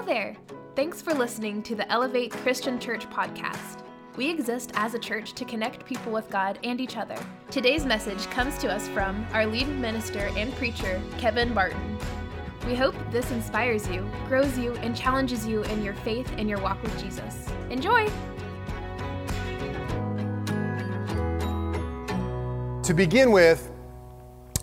Hello there! Thanks for listening to the Elevate Christian Church podcast. We exist as a church to connect people with God and each other. Today's message comes to us from our lead minister and preacher, Kevin Barton. We hope this inspires you, grows you, and challenges you in your faith and your walk with Jesus. Enjoy! To begin with,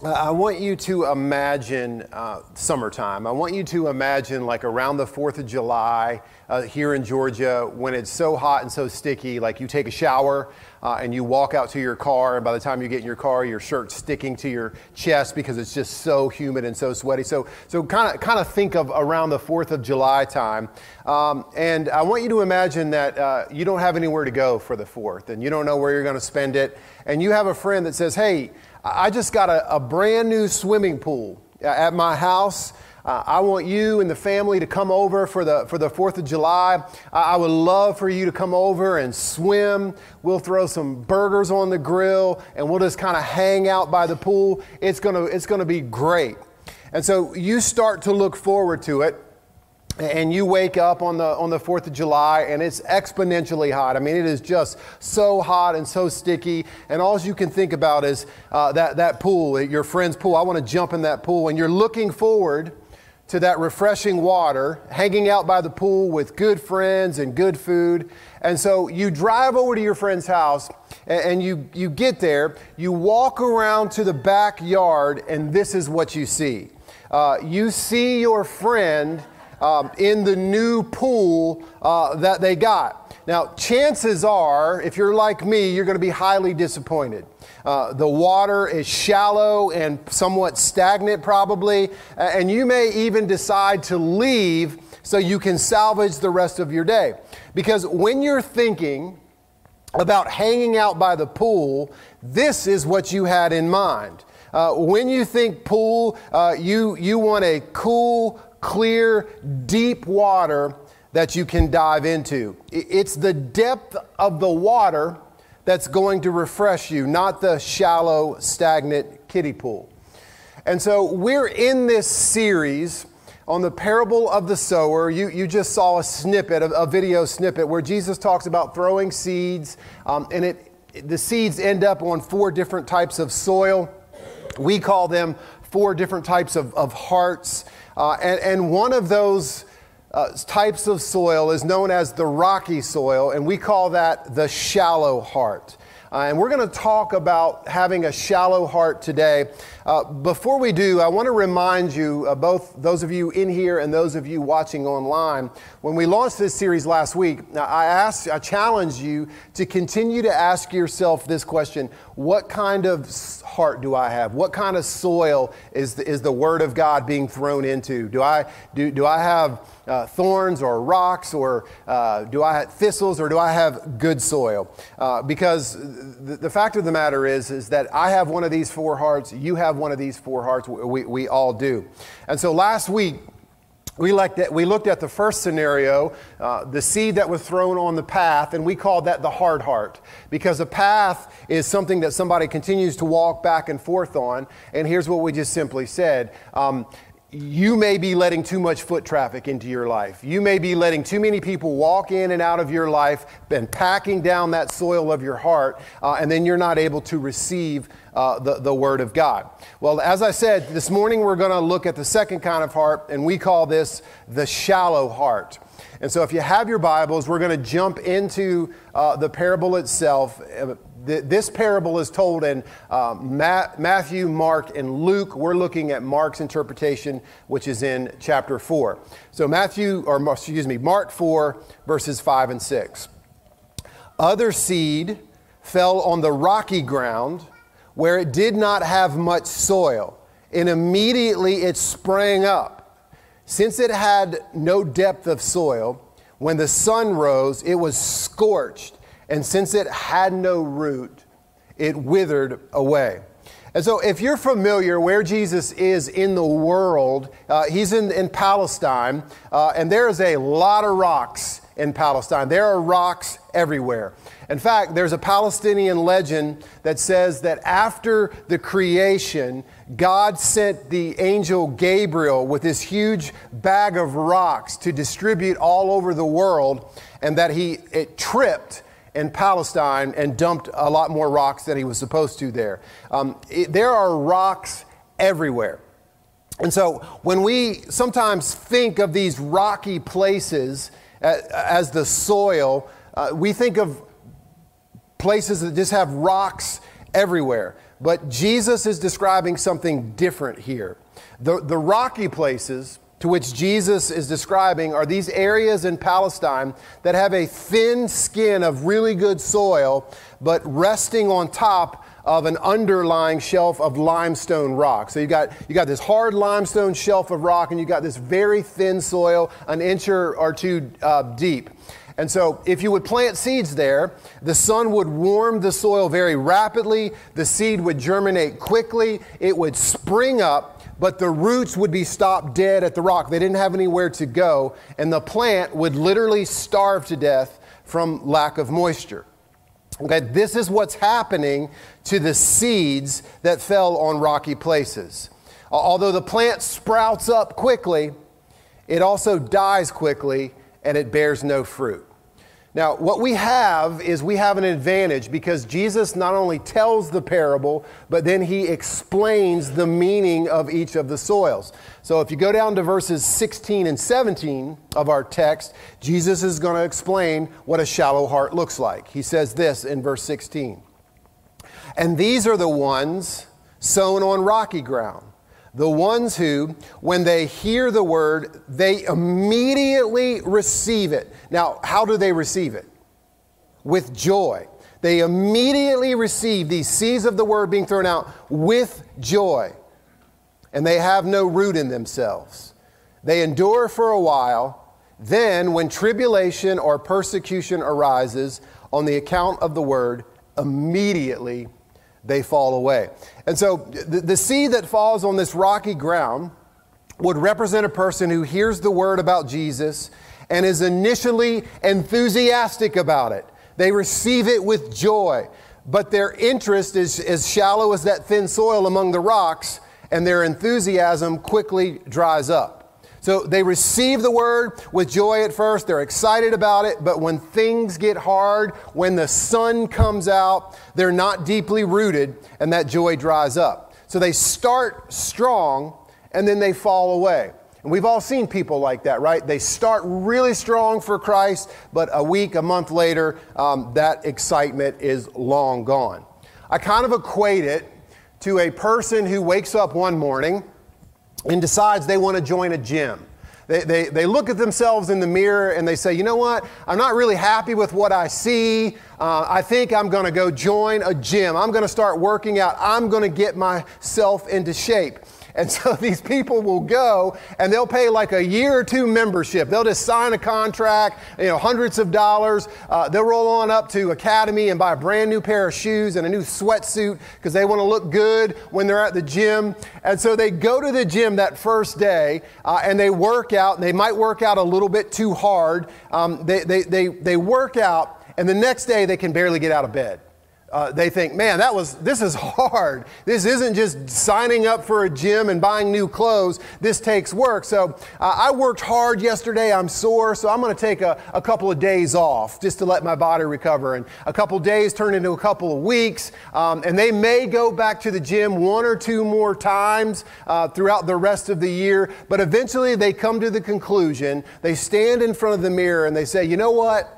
I want you to imagine uh, summertime. I want you to imagine like around the 4th of July uh, here in Georgia when it's so hot and so sticky, like you take a shower uh, and you walk out to your car, and by the time you get in your car, your shirt's sticking to your chest because it's just so humid and so sweaty. So, so kind of kind of think of around the 4th of July time. Um, and I want you to imagine that uh, you don't have anywhere to go for the 4th and you don't know where you're going to spend it. And you have a friend that says, hey, I just got a, a brand new swimming pool at my house. Uh, I want you and the family to come over for the, for the 4th of July. I, I would love for you to come over and swim. We'll throw some burgers on the grill and we'll just kind of hang out by the pool. It's going to it's to be great. And so you start to look forward to it and you wake up on the on the 4th of July and it's exponentially hot. I mean, it is just so hot and so sticky, and all you can think about is uh, that that pool, your friend's pool. I want to jump in that pool, and you're looking forward to that refreshing water, hanging out by the pool with good friends and good food. And so you drive over to your friend's house and, and you, you get there, you walk around to the backyard, and this is what you see. Uh, you see your friend um, in the new pool uh, that they got. Now, chances are, if you're like me, you're going to be highly disappointed. Uh, the water is shallow and somewhat stagnant, probably, and you may even decide to leave so you can salvage the rest of your day. Because when you're thinking about hanging out by the pool, this is what you had in mind. Uh, when you think pool, uh, you, you want a cool, clear, deep water that you can dive into. It's the depth of the water that's going to refresh you, not the shallow, stagnant kiddie pool. And so we're in this series on the parable of the sower. You, you just saw a snippet, a, a video snippet, where Jesus talks about throwing seeds, um, and it, the seeds end up on four different types of soil. We call them four different types of, of hearts. Uh, and, and one of those uh, types of soil is known as the rocky soil, and we call that the shallow heart. Uh, and we're going to talk about having a shallow heart today. Uh, before we do, I want to remind you, uh, both those of you in here and those of you watching online, when we launched this series last week, I asked, I challenged you to continue to ask yourself this question What kind of heart do I have? What kind of soil is the, is the Word of God being thrown into? Do I, do, do I have uh, thorns or rocks or uh, do I have thistles or do I have good soil? Uh, because the, the, fact of the matter is, is that I have one of these four hearts, you have one of these four hearts, we, we all do. And so last week, we looked, at, we looked at the first scenario, uh, the seed that was thrown on the path, and we called that the hard heart. Because a path is something that somebody continues to walk back and forth on. And here's what we just simply said um, you may be letting too much foot traffic into your life. You may be letting too many people walk in and out of your life, been packing down that soil of your heart, uh, and then you're not able to receive uh, the, the Word of God. Well, as I said, this morning we're going to look at the second kind of heart, and we call this the shallow heart. And so, if you have your Bibles, we're going to jump into uh, the parable itself this parable is told in uh, Matthew, Mark, and Luke. We're looking at Mark's interpretation, which is in chapter 4. So, Matthew, or excuse me, Mark 4, verses 5 and 6. Other seed fell on the rocky ground where it did not have much soil, and immediately it sprang up. Since it had no depth of soil, when the sun rose, it was scorched and since it had no root, it withered away. And so, if you're familiar where Jesus is in the world, uh, he's in, in Palestine, uh, and there's a lot of rocks in Palestine. There are rocks everywhere. In fact, there's a Palestinian legend that says that after the creation, God sent the angel Gabriel with this huge bag of rocks to distribute all over the world, and that he it tripped in Palestine and dumped a lot more rocks than he was supposed to there. Um, it, there are rocks everywhere. And so when we sometimes think of these rocky places as, as the soil, uh, we think of places that just have rocks everywhere. But Jesus is describing something different here. The, the rocky places to which Jesus is describing are these areas in Palestine that have a thin skin of really good soil, but resting on top of an underlying shelf of limestone rock. So you got you got this hard limestone shelf of rock, and you got this very thin soil, an inch or two uh, deep. And so, if you would plant seeds there, the sun would warm the soil very rapidly, the seed would germinate quickly, it would spring up, but the roots would be stopped dead at the rock. They didn't have anywhere to go, and the plant would literally starve to death from lack of moisture. Okay, this is what's happening to the seeds that fell on rocky places. Although the plant sprouts up quickly, it also dies quickly and it bears no fruit. Now, what we have is we have an advantage because Jesus not only tells the parable, but then he explains the meaning of each of the soils. So if you go down to verses 16 and 17 of our text, Jesus is going to explain what a shallow heart looks like. He says this in verse 16 And these are the ones sown on rocky ground the ones who, when they hear the word, they immediately receive it. Now, how do they receive it? With joy. They immediately receive these seeds of the word being thrown out with joy. And they have no root in themselves. They endure for a while. Then, when tribulation or persecution arises on the account of the word, immediately they fall away. And so the, the seed that falls on this rocky ground would represent a person who hears the word about Jesus and is initially enthusiastic about it. They receive it with joy, but their interest is as shallow as that thin soil among the rocks, and their enthusiasm quickly dries up. So they receive the word with joy at first. They're excited about it. But when things get hard, when the sun comes out, they're not deeply rooted and that joy dries up. So they start strong and then they fall away. And we've all seen people like that, right? They start really strong for Christ, but a week, a month later, um, that excitement is long gone. I kind of equate it to a person who wakes up one morning and decides they want to join a gym. They, they, they look at themselves in the mirror and they say, you know what? I'm not really happy with what I see. Uh, I think I'm going to go join a gym. I'm going to start working out. I'm going to get myself into shape. And so these people will go and they'll pay like a year or two membership. They'll just sign a contract, you know, hundreds of dollars. Uh, they'll roll on up to Academy and buy a brand new pair of shoes and a new sweatsuit because they want to look good when they're at the gym. And so they go to the gym that first day uh, and they work out. They might work out a little bit too hard. Um, they, they, they, they work out and the next day they can barely get out of bed uh, they think, man, that was, this is hard. This isn't just signing up for a gym and buying new clothes. This takes work. So uh, I worked hard yesterday. I'm sore, so I'm going to take a, a, couple of days off just to let my body recover. And a couple days turn into a couple of weeks. Um, and they may go back to the gym one or two more times uh, throughout the rest of the year. But eventually they come to the conclusion, they stand in front of the mirror and they say, you know what?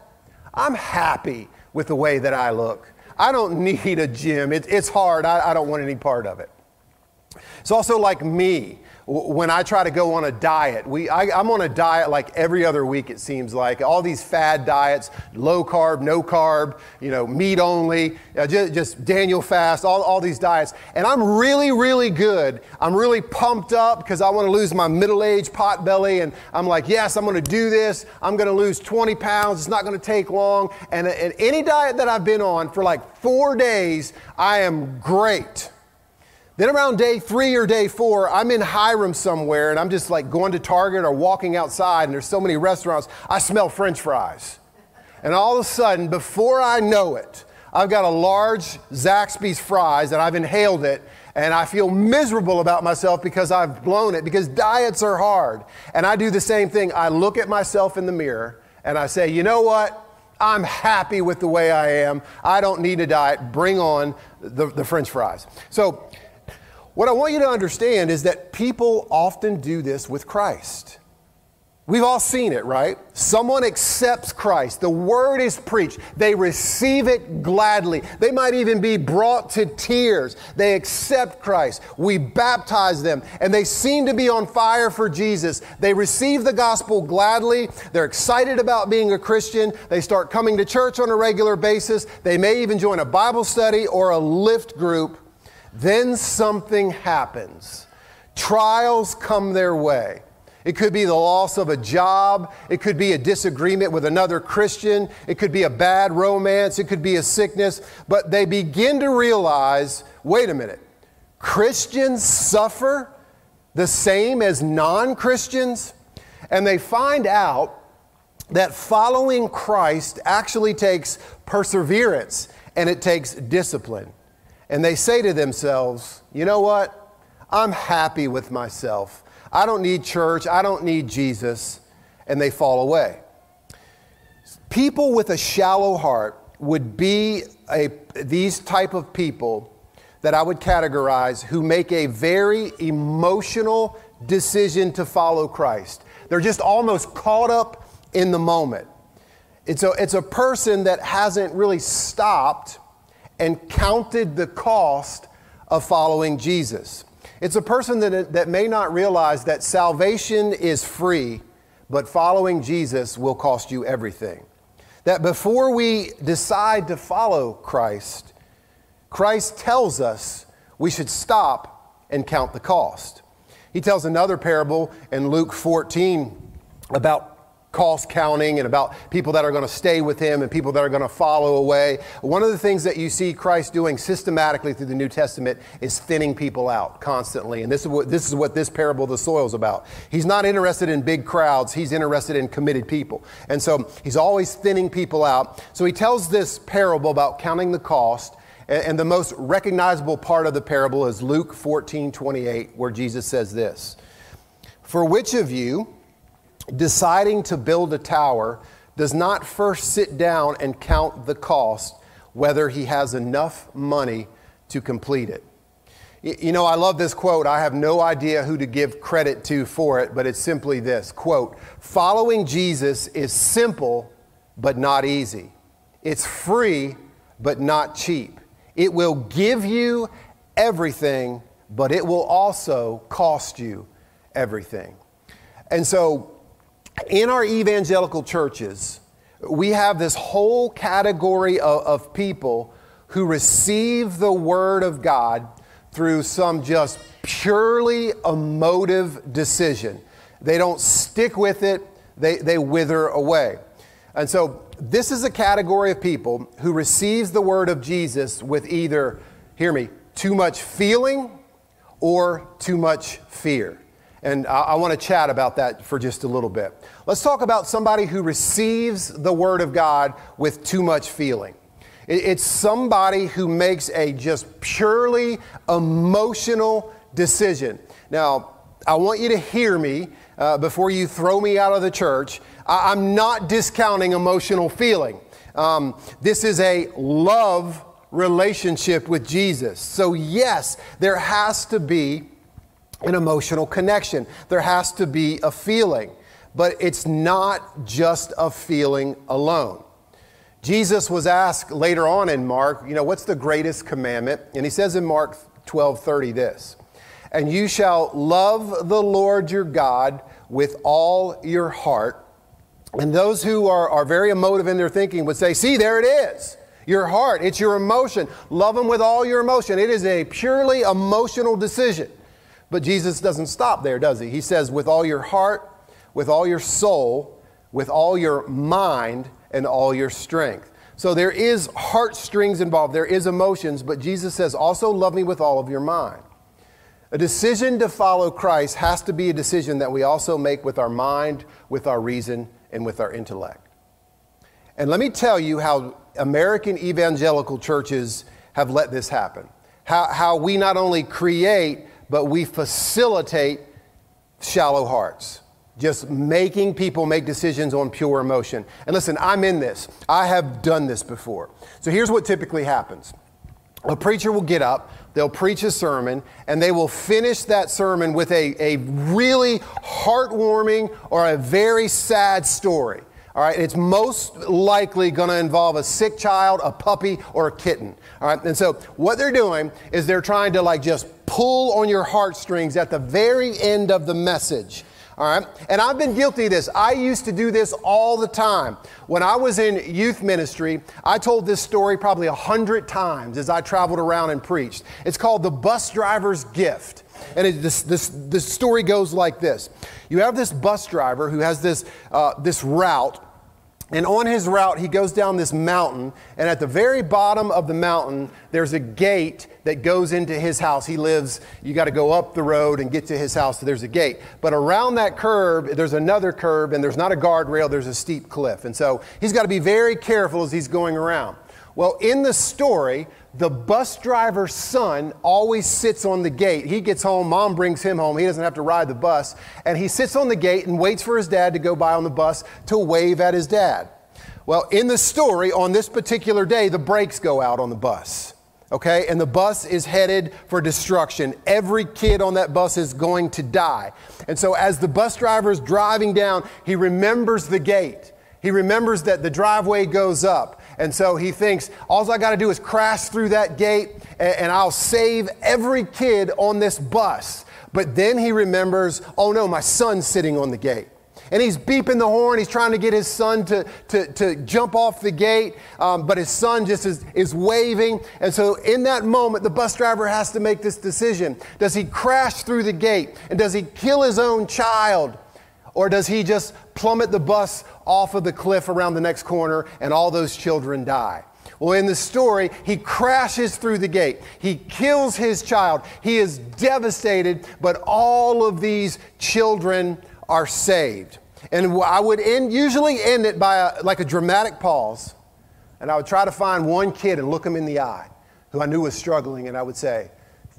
I'm happy with the way that I look. I don't need a gym. It, it's hard. I, I don't want any part of it. It's also like me when I try to go on a diet, we, I, am on a diet like every other week, it seems like. All these fad diets, low carb, no carb, you know, meat only, uh, just, just, Daniel fast, all, all these diets. And I'm really, really good. I'm really pumped up because I want to lose my middle aged pot belly. And I'm like, yes, I'm going to do this. I'm going to lose 20 pounds. It's not going to take long. And, and any diet that I've been on for like four days, I am great. Then around day three or day four, I'm in Hiram somewhere and I'm just like going to Target or walking outside and there's so many restaurants, I smell french fries. And all of a sudden, before I know it, I've got a large Zaxby's fries and I've inhaled it and I feel miserable about myself because I've blown it because diets are hard. And I do the same thing. I look at myself in the mirror and I say, you know what? I'm happy with the way I am. I don't need a diet. Bring on the, the french fries. So what I want you to understand is that people often do this with Christ. We've all seen it, right? Someone accepts Christ. The word is preached. They receive it gladly. They might even be brought to tears. They accept Christ. We baptize them, and they seem to be on fire for Jesus. They receive the gospel gladly. They're excited about being a Christian. They start coming to church on a regular basis. They may even join a Bible study or a lift group then something happens. Trials come their way. It could be the loss of a job. It could be a disagreement with another Christian. It could be a bad romance. It could be a sickness. But they begin to realize wait a minute, Christians suffer the same as non Christians. And they find out that following Christ actually takes perseverance and it takes discipline and they say to themselves, you know what? I'm happy with myself. I don't need church. I don't need Jesus. And they fall away. People with a shallow heart would be a, these type of people that I would categorize who make a very emotional decision to follow Christ. They're just almost caught up in the moment. It's a, it's a person that hasn't really stopped and counted the cost of following Jesus. It's a person that, that may not realize that salvation is free, but following Jesus will cost you everything. That before we decide to follow Christ, Christ tells us we should stop and count the cost. He tells another parable in Luke 14 about cost counting and about people that are going to stay with him and people that are going to follow away. One of the things that you see Christ doing systematically through the New Testament is thinning people out constantly. And this is what this, is what this parable of the soil is about. He's not interested in big crowds, he's interested in committed people. And so he's always thinning people out. So he tells this parable about counting the cost. And the most recognizable part of the parable is Luke 14 28, where Jesus says this For which of you, deciding to build a tower does not first sit down and count the cost, whether he has enough money to complete it. You know, I love this quote. I have no idea who to give credit to for it, but it's simply this quote Following Jesus is simple, but not easy. It's free, but not cheap. It will give you everything, but it will also cost you everything. And so, in our evangelical churches, we have this whole category of, of, people who receive the Word of God through some just purely emotive decision. They don't stick with it, they, they wither away. And so, this is a category of people who receives the Word of Jesus with either, hear me, too much feeling or too much fear. And I, I want to chat about that for just a little bit. Let's talk about somebody who receives the Word of God with too much feeling. It's somebody who makes a just purely emotional decision. Now, I want you to hear me uh, before you throw me out of the church. I- am not discounting emotional feeling. Um, this is a love relationship with Jesus. So, yes, there has to be an emotional connection. There has to be a feeling, but it's not just a feeling alone. Jesus was asked later on in Mark, you know, what's the greatest commandment? And he says in Mark 12 30 this, and you shall love the Lord your God with all your heart. And those who are, are very emotive in their thinking would say, see, there it is. Your heart, it's your emotion. Love Him with all your emotion. It is a purely emotional decision. But Jesus doesn't stop there, does he? He says, with all your heart, with all your soul, with all your mind, and all your strength. So there is heartstrings involved, there is emotions, but Jesus says, also love me with all of your mind. A decision to follow Christ has to be a decision that we also make with our mind, with our reason, and with our intellect. And let me tell you how American evangelical churches have let this happen. How, how we not only create, but we facilitate shallow hearts. Just making people make decisions on pure emotion. And listen, I'm in this. I have done this before. So here's what typically happens a preacher will get up, they'll preach a sermon, and they will finish that sermon with a, a really heartwarming or a very sad story. All right, it's most likely going to involve a sick child, a puppy, or a kitten. All right, and so what they're doing is they're trying to like just pull on your heartstrings at the very end of the message. All right. And I've been guilty of this. I used to do this all the time. When I was in youth ministry, I told this story probably a hundred times as I traveled around and preached. It's called the bus driver's gift. And it, this, this, this story goes like this You have this bus driver who has this, uh, this route and on his route, he goes down this mountain, and at the very bottom of the mountain, there's a gate that goes into his house. He lives, you got to go up the road and get to his house, so there's a gate. But around that curb, there's another curb, and there's not a guardrail, there's a steep cliff. And so he's got to be very careful as he's going around. Well, in the story, the bus driver's son always sits on the gate. He gets home, mom brings him home. He doesn't have to ride the bus. And he sits on the gate and waits for his dad to go by on the bus to wave at his dad. Well, in the story, on this particular day, the brakes go out on the bus. Okay, and the bus is headed for destruction. Every kid on that bus is going to die. And so, as the bus driver is driving down, he remembers the gate. He remembers that the driveway goes up. And so he thinks, all I got to do is crash through that gate and, and I'll save every kid on this bus. But then he remembers, oh no, my son's sitting on the gate. And he's beeping the horn. He's trying to get his son to, to, to jump off the gate, um, but his son just is, is waving. And so, in that moment, the bus driver has to make this decision. Does he crash through the gate? And does he kill his own child? Or does he just plummet the bus off of the cliff around the next corner and all those children die? Well, in the story, he crashes through the gate. He kills his child. He is devastated, but all of these children are saved. And I would end, usually end it by a, like a dramatic pause. And I would try to find one kid and look him in the eye who I knew was struggling. And I would say,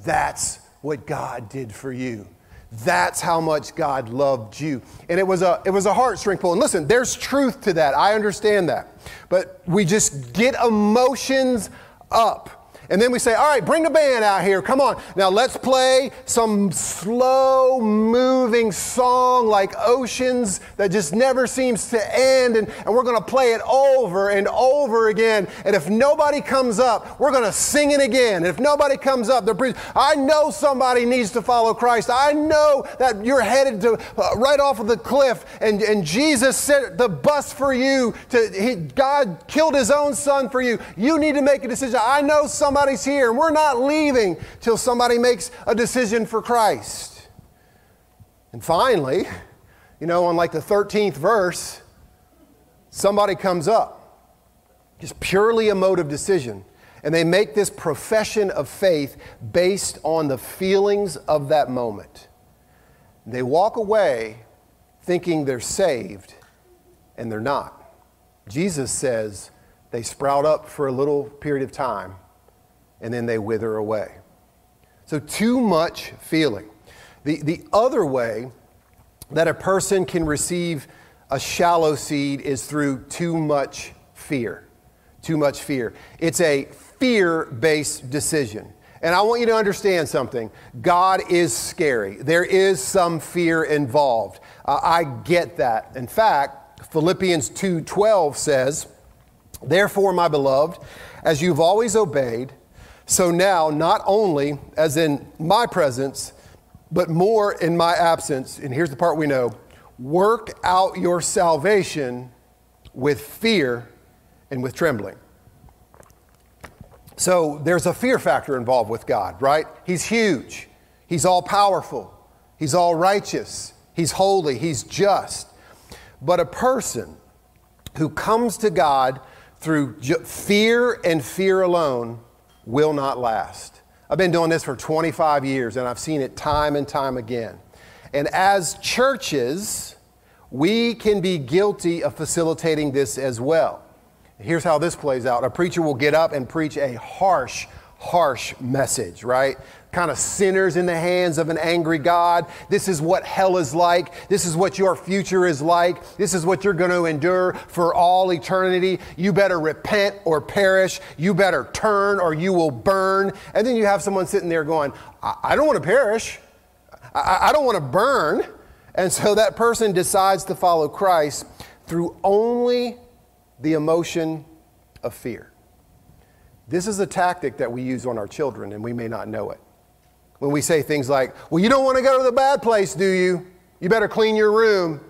That's what God did for you. That's how much God loved you. And it was a it was a heartstring pull. And listen, there's truth to that. I understand that. But we just get emotions up and then we say, all right, bring the band out here. Come on. Now let's play some slow moving song like Oceans that just never seems to end. And, and we're going to play it over and over again. And if nobody comes up, we're going to sing it again. And if nobody comes up, they're I know somebody needs to follow Christ. I know that you're headed to uh, right off of the cliff. And, and Jesus set the bus for you. To, he, God killed his own son for you. You need to make a decision. I know somebody somebody's here, and we're not leaving till somebody makes a decision for Christ. And finally, you know, on like the 13th verse, somebody comes up. Just purely emotive decision. And they make this profession of faith based on the feelings of that moment. They walk away thinking they're saved, and they're not. Jesus says they sprout up for a little period of time, and then they wither away. So, too much feeling. The, the other way that a person can receive a shallow seed is through too much fear. Too much fear. It's a fear based decision. And I want you to understand something. God is scary. There is some fear involved. Uh, I get that. In fact, Philippians 2:12 says, "Therefore, my beloved, as you've always obeyed, so now, not only as in my presence, but more in my absence, and here's the part we know work out your salvation with fear and with trembling. So there's a fear factor involved with God, right? He's huge, He's all powerful, He's all righteous, He's holy, He's just. But a person who comes to God through fear and fear alone will not last. I've been doing this for 25 years and I've seen it time and time again. And as churches, we can be guilty of facilitating this as well. Here's how this plays out a preacher will get up and preach a harsh, harsh message, right? Kind of sinners in the hands of an angry God. This is what hell is like. This is what your future is like. This is what you're going to endure for all eternity. You better repent or perish. You better turn or you will burn. And then you have someone sitting there going, I, I don't want to perish. I, I don't want to burn. And so that person decides to follow Christ through only the emotion of fear. This is a tactic that we use on our children, and we may not know it. When we say things like, Well, you don't want to go to the bad place, do you? You better clean your room.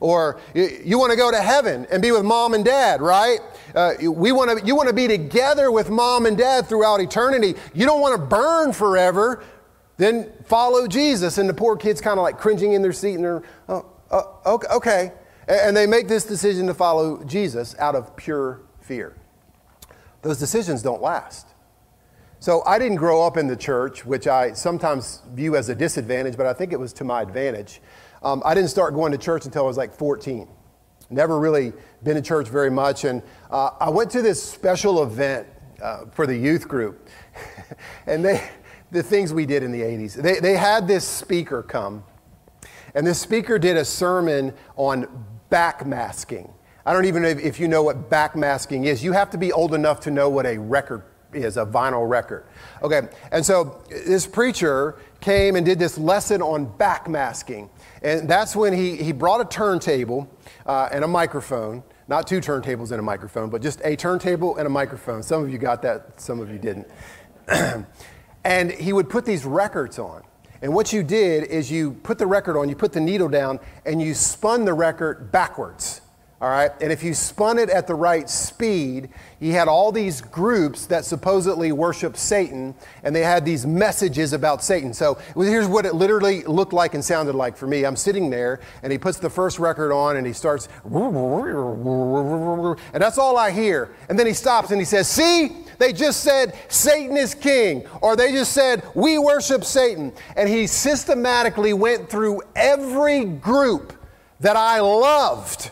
Or you want to go to heaven and be with mom and dad, right? Uh, we want to, you want to be together with mom and dad throughout eternity. You don't want to burn forever. Then follow Jesus. And the poor kid's kind of like cringing in their seat and they're, oh, oh, okay. And they make this decision to follow Jesus out of pure fear. Those decisions don't last. So I didn't grow up in the church, which I sometimes view as a disadvantage, but I think it was to my advantage. Um, I didn't start going to church until I was like 14. Never really been in church very much. And uh, I went to this special event uh, for the youth group. and they, the things we did in the 80s. They, they had this speaker come, and this speaker did a sermon on backmasking. I don't even know if you know what backmasking is. You have to be old enough to know what a record is, a vinyl record. Okay, and so this preacher came and did this lesson on backmasking. And that's when he, he brought a turntable uh, and a microphone. Not two turntables and a microphone, but just a turntable and a microphone. Some of you got that, some of you didn't. And he would put these records on. And what you did is you put the record on, you put the needle down, and you spun the record backwards. All right? And if you spun it at the right speed, he had all these groups that supposedly worship Satan, and they had these messages about Satan. So here's what it literally looked like and sounded like for me. I'm sitting there, and he puts the first record on, and he starts, and that's all I hear. And then he stops and he says, See, they just said Satan is king, or they just said we worship Satan. And he systematically went through every group that I loved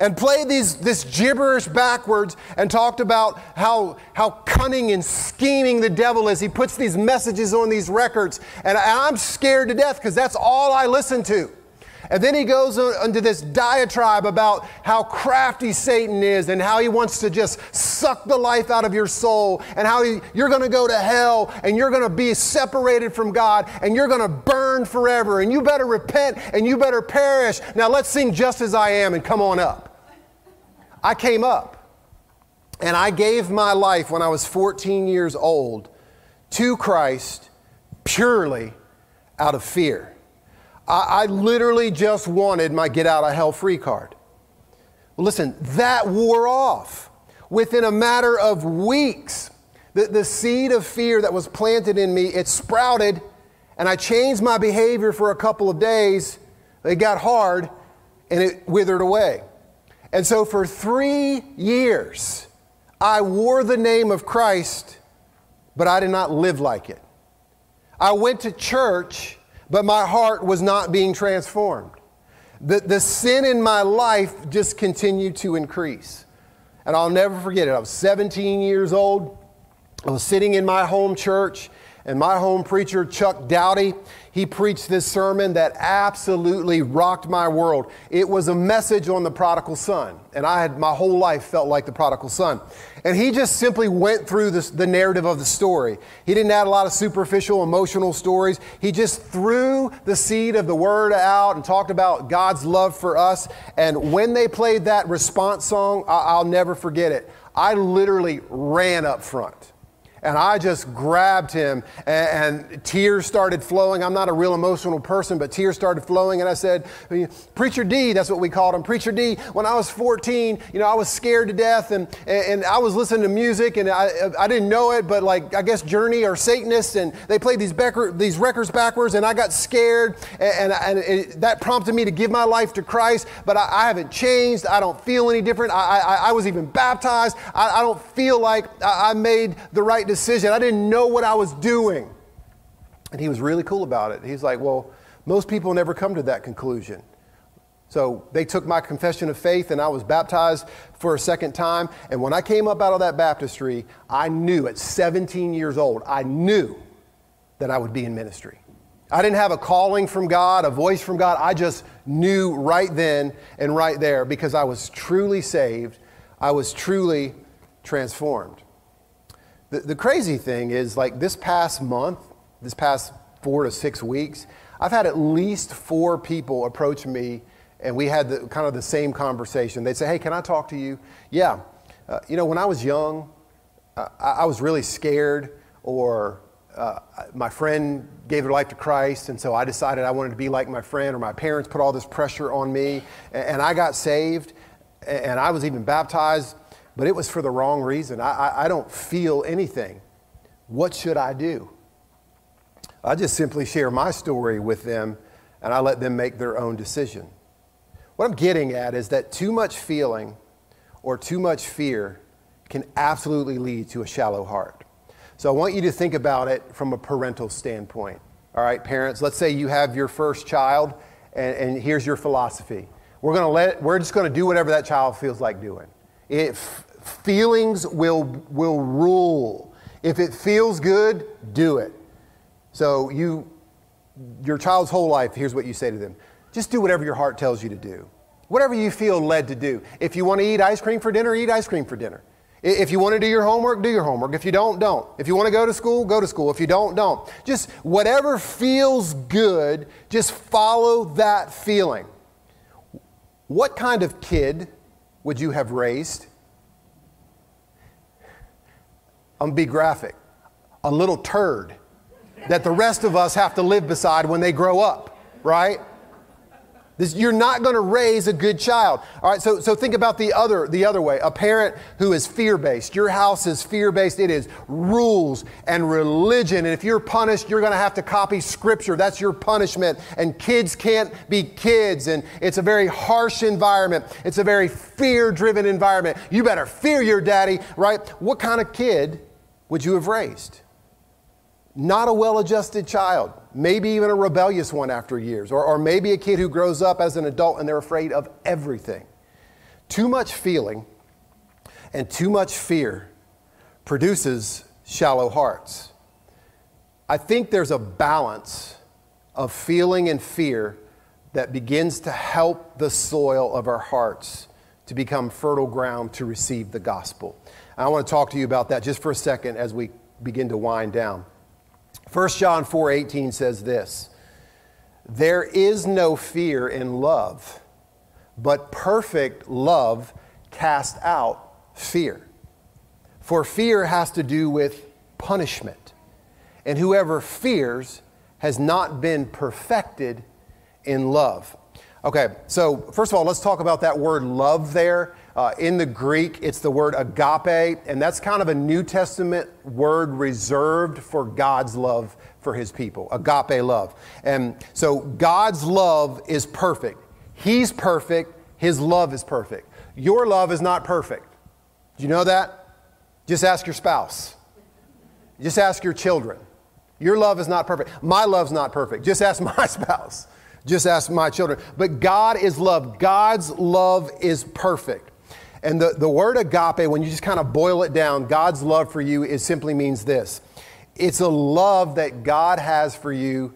and played these, this gibberish backwards and talked about how, how cunning and scheming the devil is. He puts these messages on these records, and, I'm scared to death because that's all I listen to. And then he goes into this diatribe about how crafty Satan is and how he wants to just suck the life out of your soul and how he, you're going to go to hell and you're going to be separated from God and you're going to burn forever and you better repent and you better perish. Now let's sing Just As I Am and come on up. I came up and I gave my life when I was 14 years old to Christ purely out of fear. I, I literally just wanted my get out of hell free card. Well, listen, that wore off within a matter of weeks. The, the seed of fear that was planted in me, it sprouted, and I changed my behavior for a couple of days. It got hard, and it withered away. And so for three years, I wore the name of Christ, but I did not live like it. I went to church but my heart was not being transformed. The, the sin in my life just continued to increase. And I'll never forget it. I was 17 years old. I was sitting in my home church, and my home preacher, Chuck Dowdy, he preached this sermon that absolutely rocked my world. It was a message on the prodigal son, and I had my whole life felt like the prodigal son. And he just simply went through this, the narrative of the story. He didn't add a lot of superficial emotional stories. He just threw the seed of the word out and talked about God's love for us. And when they played that response song, I, will never forget it. I literally ran up front. And I just grabbed him, and, and, tears started flowing. I'm not a real emotional person, but tears started flowing. And I said, Preacher D, that's what we called him. Preacher D, when I was 14, you know, I was scared to death, and, and I was listening to music, and I, I didn't know it, but like, I guess Journey or Satanists, and they played these, Becker, these records backwards, and I got scared, and, and, and it, that prompted me to give my life to Christ, but I, I haven't changed. I don't feel any different. I, I, I was even baptized. I, I don't feel like I, I made the right decision decision. I didn't know what I was doing. And he was really cool about it. He's like, Well, most people never come to that conclusion. So they took my confession of faith and I was baptized for a second time. And when I came up out of that baptistry, I knew at 17 years old, I knew that I would be in ministry. I didn't have a calling from God, a voice from God. I just knew right then and right there because I was truly saved. I was truly transformed. The, the crazy thing is, like this past month, this past four to six weeks, I've had at least four people approach me and we had the, kind of the same conversation. They'd say, Hey, can I talk to you? Yeah. Uh, you know, when I was young, uh, I, I was really scared or uh, my friend gave their life to Christ, and so I decided I wanted to be like my friend, or my parents put all this pressure on me, and, and I got saved, and I was even baptized, but it was for the wrong reason. I, I, I don't feel anything. What should I do? I just simply share my story with them, and I let them make their own decision. What I'm getting at is that too much feeling or too much fear can absolutely lead to a shallow heart. So I want you to think about it from a parental standpoint. All right, parents, let's say you have your first child, and, and here's your philosophy. We're, gonna let, we're just going to do whatever that child feels like doing. If feelings will, will rule. If it feels good, do it. So you, your child's whole life, here's what you say to them. Just do whatever your heart tells you to do. Whatever you feel led to do. If you want to eat ice cream for dinner, eat ice cream for dinner. If you want to do your homework, do your homework. If you don't, don't. If you want to go to school, go to school. If you don't, don't. Just whatever feels good, just follow that feeling. What kind of kid would you have raised? I'm be graphic. A little turd that the rest of us have to live beside when they grow up, right? This, you're not going to raise a good child. All right, so, so think about the other, the other way. A parent who is fear based. Your house is fear based. It is rules and religion. And if you're punished, you're going to have to copy scripture. That's your punishment. And kids can't be kids. And it's a very harsh environment. It's a very fear driven environment. You better fear your daddy, right? What kind of kid would you have raised? Not a well adjusted child maybe even a rebellious one after years, or, or maybe a kid who grows up as an adult and they're afraid of everything. Too much feeling and too much fear produces shallow hearts. I think there's a balance of feeling and fear that begins to help the soil of our hearts to become fertile ground to receive the gospel. I want to talk to you about that just for a second as we begin to wind down. 1 John 4:18 says this: There is no fear in love, but perfect love casts out fear. For fear has to do with punishment. And whoever fears has not been perfected in love. Okay, so first of all, let's talk about that word love there. Uh, in the Greek, it's the word agape, and that's kind of a New Testament word reserved for God's love for his people. Agape love. And so God's love is perfect. He's perfect. His love is perfect. Your love is not perfect. Do you know that? Just ask your spouse. Just ask your children. Your love is not perfect. My love's not perfect. Just ask my spouse. Just ask my children. But God is love. God's love is perfect. And the, the word agape, when you just kind of boil it down, God's love for you is simply means this. It's a love that God has for you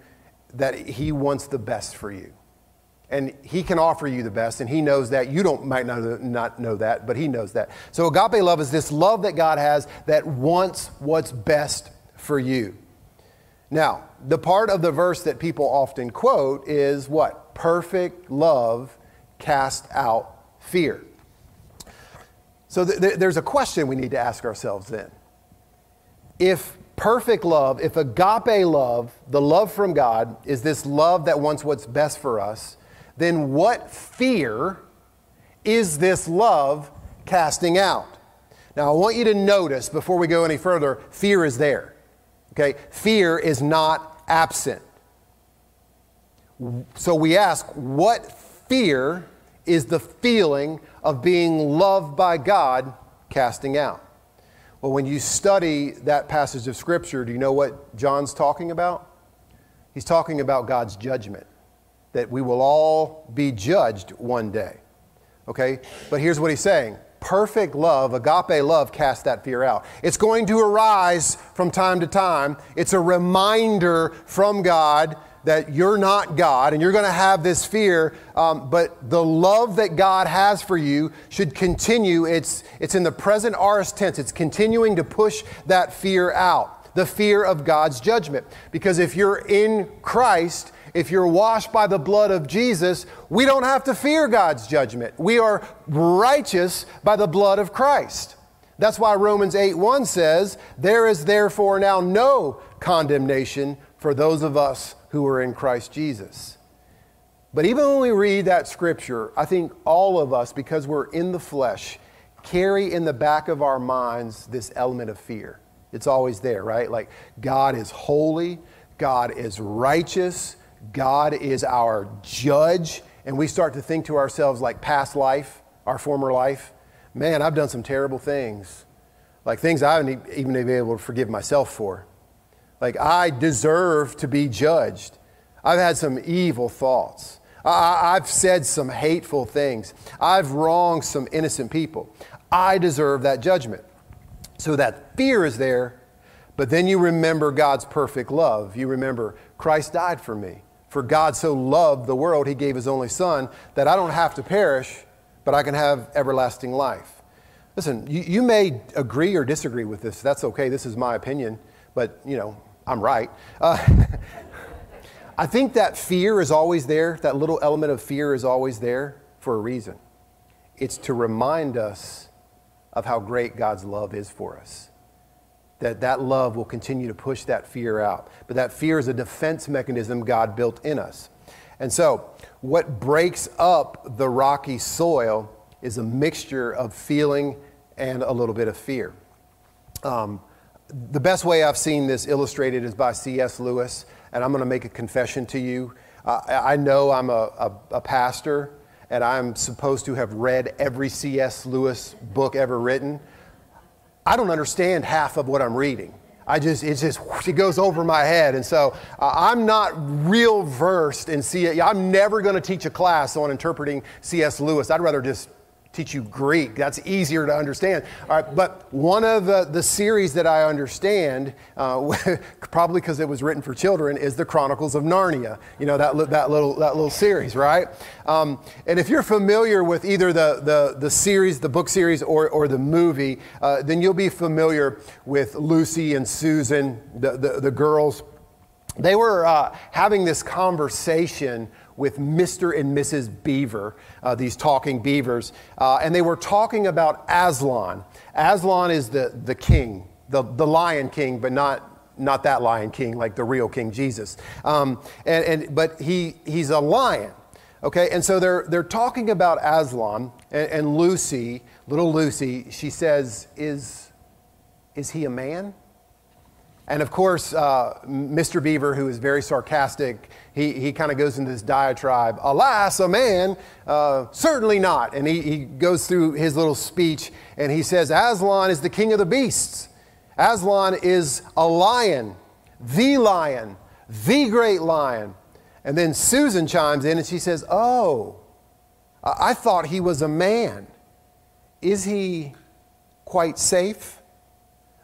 that He wants the best for you. And He can offer you the best, and He knows that. You don't might not, not know that, but He knows that. So agape love is this love that God has that wants what's best for you. Now, the part of the verse that people often quote is what? Perfect love cast out fear. So th- th- there's a question we need to ask ourselves then. If perfect love, if agape love, the love from God, is this love that wants what's best for us, then what fear is this love casting out? Now, I want you to notice before we go any further fear is there. Okay? Fear is not absent. So we ask, what fear is the feeling of being loved by God casting out. Well, when you study that passage of Scripture, do you know what John's talking about? He's talking about God's judgment, that we will all be judged one day. Okay? But here's what he's saying perfect love, agape love, casts that fear out. It's going to arise from time to time. It's a reminder from God that you're not God and you're going to have this fear, um, but the love that God has for you should continue. It's, it's in the present aorist tense, it's continuing to push that fear out, the fear of God's judgment. Because if you're in Christ, if you're washed by the blood of Jesus, we don't have to fear God's judgment. We are righteous by the blood of Christ. That's why Romans 8 1 says, There is therefore now no condemnation for those of us who are in Christ Jesus. But even when we read that scripture, I think all of us, because we're in the flesh, carry in the back of our minds this element of fear. It's always there, right? Like God is holy, God is righteous, God is our judge, and we start to think to ourselves like past life, our former life. Man, I've done some terrible things, like things I haven't even been able to forgive myself for. Like I deserve to be judged. I've had some evil thoughts. I, have said some hateful things. I've wronged some innocent people. I deserve that judgment. So that fear is there, but then you remember God's perfect love. You remember Christ died for me. For God so loved the world, he gave his only son, that I don't have to perish, but I can have everlasting life. Listen, you, you may agree or disagree with this. That's okay. This is my opinion, but you know, I'm right. Uh, I think that fear is always there. That little element of fear is always there for a reason. It's to remind us of how great God's love is for us that that love will continue to push that fear out. But that fear is a defense mechanism God built in us. And so, what breaks up the rocky soil is a mixture of feeling and a little bit of fear. Um, the best way I've seen this illustrated is by C.S. Lewis, and I'm going to make a confession to you. Uh, I know I'm a, a, a pastor, and I'm supposed to have read every C.S. Lewis book ever written. I don't understand half of what I'm reading. I just, it just, it goes over my head. And so uh, I'm not real versed in C.S. I'm never going to teach a class on interpreting C.S. Lewis. I'd rather just teach you Greek. That's easier to understand. All right, but one of the, series that I understand, uh, probably because it was written for children, is the Chronicles of Narnia. You know that that little that little series, right? Um, and if you're familiar with either the the, the series, the book series, or or the movie, uh, then you'll be familiar with Lucy and Susan, the the, the girls. They were uh, having this conversation with Mr. and Mrs. Beaver, uh, these talking beavers, uh, and they were talking about Aslan. Aslan is the, the king, the, the lion king, but not not that lion king like the real king jesus um, and, and, but he, he's a lion okay and so they're, they're talking about aslan and, and lucy little lucy she says is, is he a man and of course, uh, Mr. Beaver, who is very sarcastic, he, he kind of goes into this diatribe Aslan, a man, uh, certainly not. And he, he goes through his little speech and he says, Aslan is the king of the beasts. Aslan is a lion, the lion, the great lion. And then Susan chimes in and she says, Oh, I thought he was a man. Is he quite safe?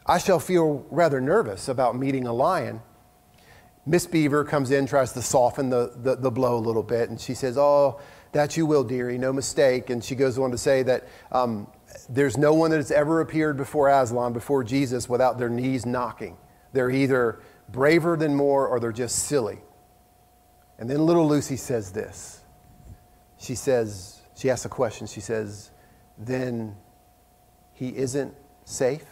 I shall feel rather nervous about meeting a lion. Miss Beaver comes in, tries to soften the, the, the, blow a little bit, and she says, Oh, that you will, dearie, no mistake. And she goes on to say that um, there's no one that has ever appeared before Aslan, before Jesus, without their knees knocking. They're either braver than more or they're just silly. And then little Lucy says this. She says, she asks a question. She says, Then he isn't safe?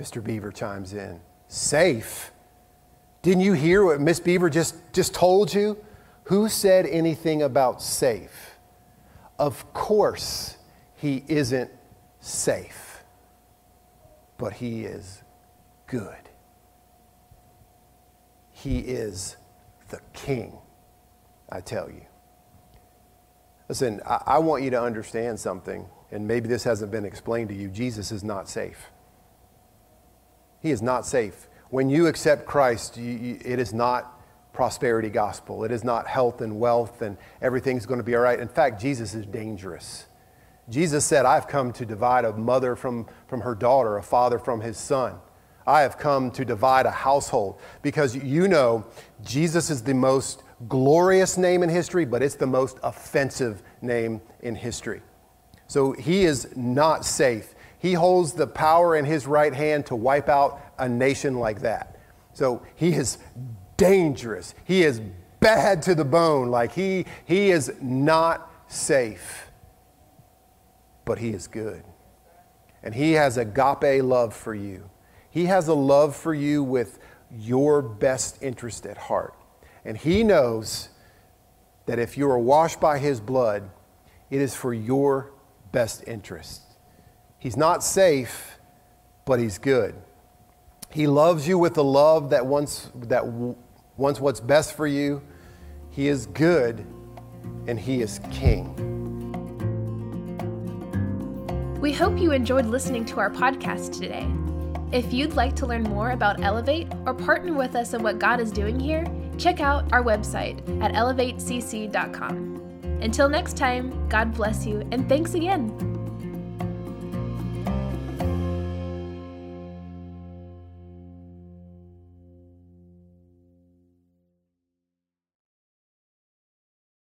Mr. Beaver chimes in. Safe? Didn't you hear what Miss Beaver just, just told you? Who said anything about safe? Of course, he isn't safe, but he is good. He is the king, I tell you. Listen, I, I want you to understand something, and maybe this hasn't been explained to you. Jesus is not safe. He is not safe. When you accept Christ, you, you, it is not prosperity gospel. It is not health and wealth and everything's going to be all right. In fact, Jesus is dangerous. Jesus said, I've come to divide a mother from, from her daughter, a father from his son. I have come to divide a household because you know Jesus is the most glorious name in history, but it's the most offensive name in history. So he is not safe. He holds the power in his right hand to wipe out a nation like that. So he is dangerous. He is bad to the bone. Like he, he is not safe, but he is good. And he has agape love for you. He has a love for you with your best interest at heart. And He knows that if you are washed by His blood, it is for your best interest. He's not safe, but He's good. He loves you with a love that wants, that wants what's best for you. He is good, and He is King. We hope you enjoyed listening to our podcast today. If you'd like to learn more about Elevate or partner with us in what God is doing here, check out our website at elevatecc.com. Until next time, God bless you and thanks again.